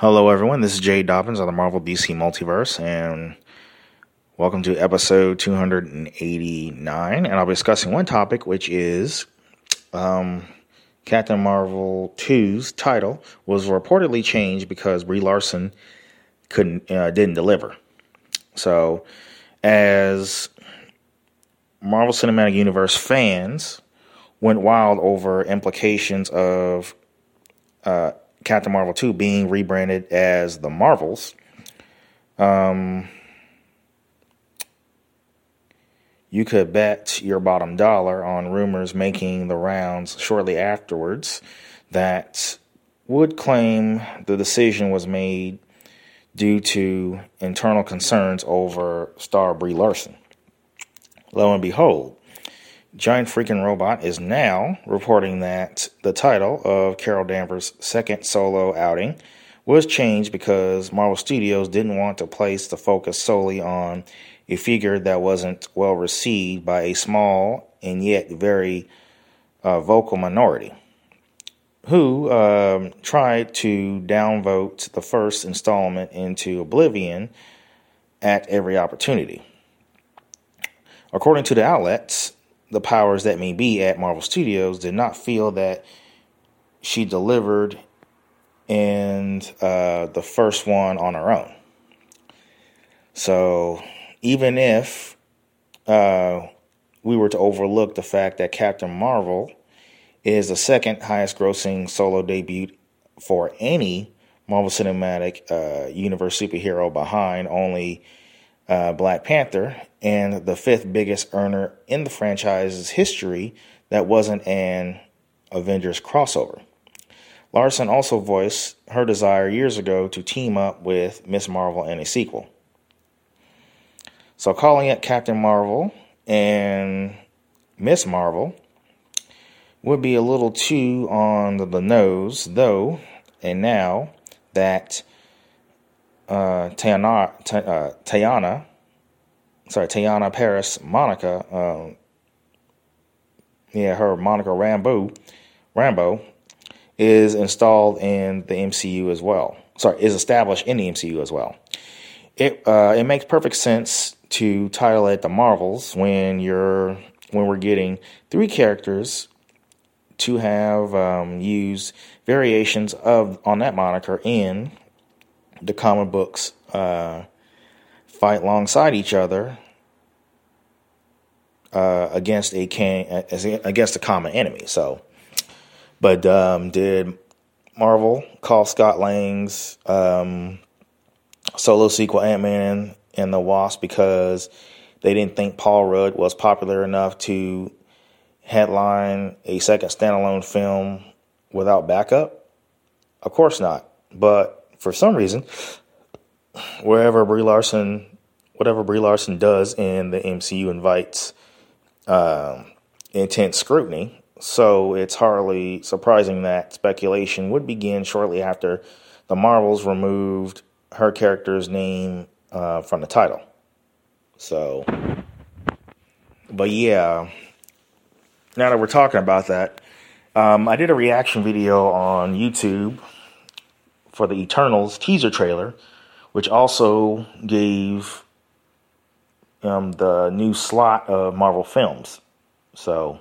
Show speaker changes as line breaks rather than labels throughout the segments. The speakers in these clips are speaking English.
Hello, everyone. This is Jay Dobbins of the Marvel DC Multiverse, and welcome to episode 289. And I'll be discussing one topic, which is um, Captain Marvel 2's title was reportedly changed because Brie Larson couldn't uh, didn't deliver. So, as Marvel Cinematic Universe fans went wild over implications of uh, Captain Marvel 2 being rebranded as the Marvels. Um, you could bet your bottom dollar on rumors making the rounds shortly afterwards that would claim the decision was made due to internal concerns over star Brie Larson. Lo and behold, Giant Freaking Robot is now reporting that the title of Carol Danvers' second solo outing was changed because Marvel Studios didn't want to place the focus solely on a figure that wasn't well received by a small and yet very uh, vocal minority who um, tried to downvote the first installment into oblivion at every opportunity. According to the outlets, the powers that may be at Marvel Studios did not feel that she delivered in uh, the first one on her own. So even if uh, we were to overlook the fact that Captain Marvel is the second highest grossing solo debut for any Marvel Cinematic uh, Universe superhero behind only uh, Black Panther and the fifth biggest earner in the franchise's history that wasn't an Avengers crossover. Larson also voiced her desire years ago to team up with Miss Marvel in a sequel. So, calling it Captain Marvel and Miss Marvel would be a little too on the, the nose, though, and now that uh, Teyana, uh, sorry, Teyonah Parris Monica, um, yeah, her Monica Rambo, Rambeau is installed in the MCU as well. Sorry, is established in the MCU as well. It uh, it makes perfect sense to title it the Marvels when you're when we're getting three characters to have um, used variations of on that moniker in the comic books uh, fight alongside each other uh, against a can against a common enemy. So, but um, did Marvel call Scott Lang's um, solo sequel Ant Man and the Wasp because they didn't think Paul Rudd was popular enough to headline a second standalone film without backup? Of course not. But for some reason, wherever Brie Larson, whatever Brie Larson does in the MCU invites uh, intense scrutiny. So it's hardly surprising that speculation would begin shortly after the Marvels removed her character's name uh, from the title. So, but yeah, now that we're talking about that, um, I did a reaction video on YouTube for the Eternals teaser trailer, which also gave um, the new slot of Marvel films. So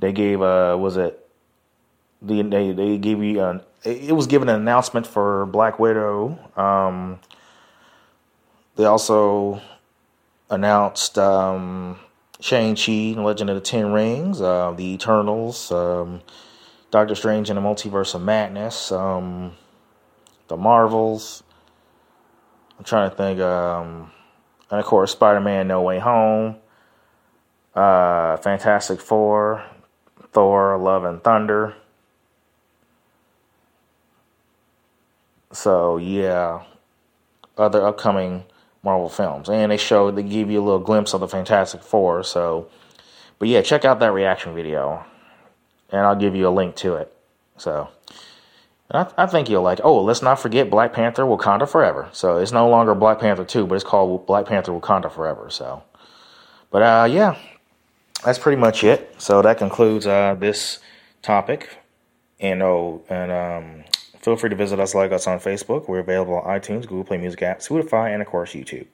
they gave uh was it the they they gave you an it was given an announcement for Black Widow. Um, they also announced um, Shang Chi, Legend of the Ten Rings, uh, the Eternals, um, Doctor Strange and the Multiverse of Madness. Um, the Marvels. I'm trying to think. Um, and of course, Spider Man No Way Home, uh, Fantastic Four, Thor, Love and Thunder. So, yeah, other upcoming Marvel films. And they show, they give you a little glimpse of the Fantastic Four. So, but yeah, check out that reaction video. And I'll give you a link to it. So, I, I, think you'll like. Oh, let's not forget Black Panther: Wakanda Forever. So it's no longer Black Panther two, but it's called Black Panther: Wakanda Forever. So, but uh, yeah, that's pretty much it. So that concludes uh, this topic. And oh, and um, Feel free to visit us, like us on Facebook. We're available on iTunes, Google Play Music app, Spotify, and of course YouTube.